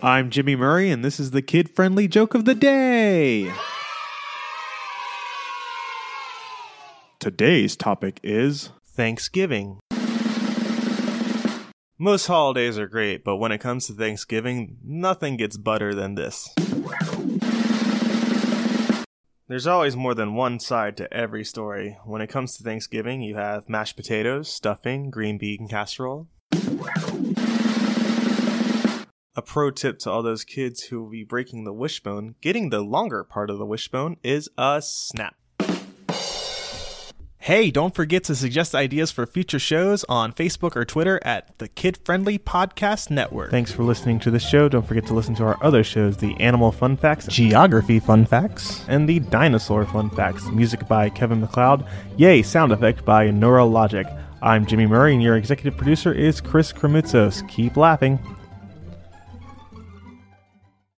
I'm Jimmy Murray, and this is the kid friendly joke of the day. Today's topic is Thanksgiving. Most holidays are great, but when it comes to Thanksgiving, nothing gets better than this. There's always more than one side to every story. When it comes to Thanksgiving, you have mashed potatoes, stuffing, green bean casserole. A pro tip to all those kids who will be breaking the wishbone getting the longer part of the wishbone is a snap. Hey, don't forget to suggest ideas for future shows on Facebook or Twitter at the Kid Friendly Podcast Network. Thanks for listening to the show. Don't forget to listen to our other shows the Animal Fun Facts, Geography Fun Facts, and the Dinosaur Fun Facts. Music by Kevin MacLeod. Yay, sound effect by Neurologic. I'm Jimmy Murray, and your executive producer is Chris Kremitzos. Keep laughing.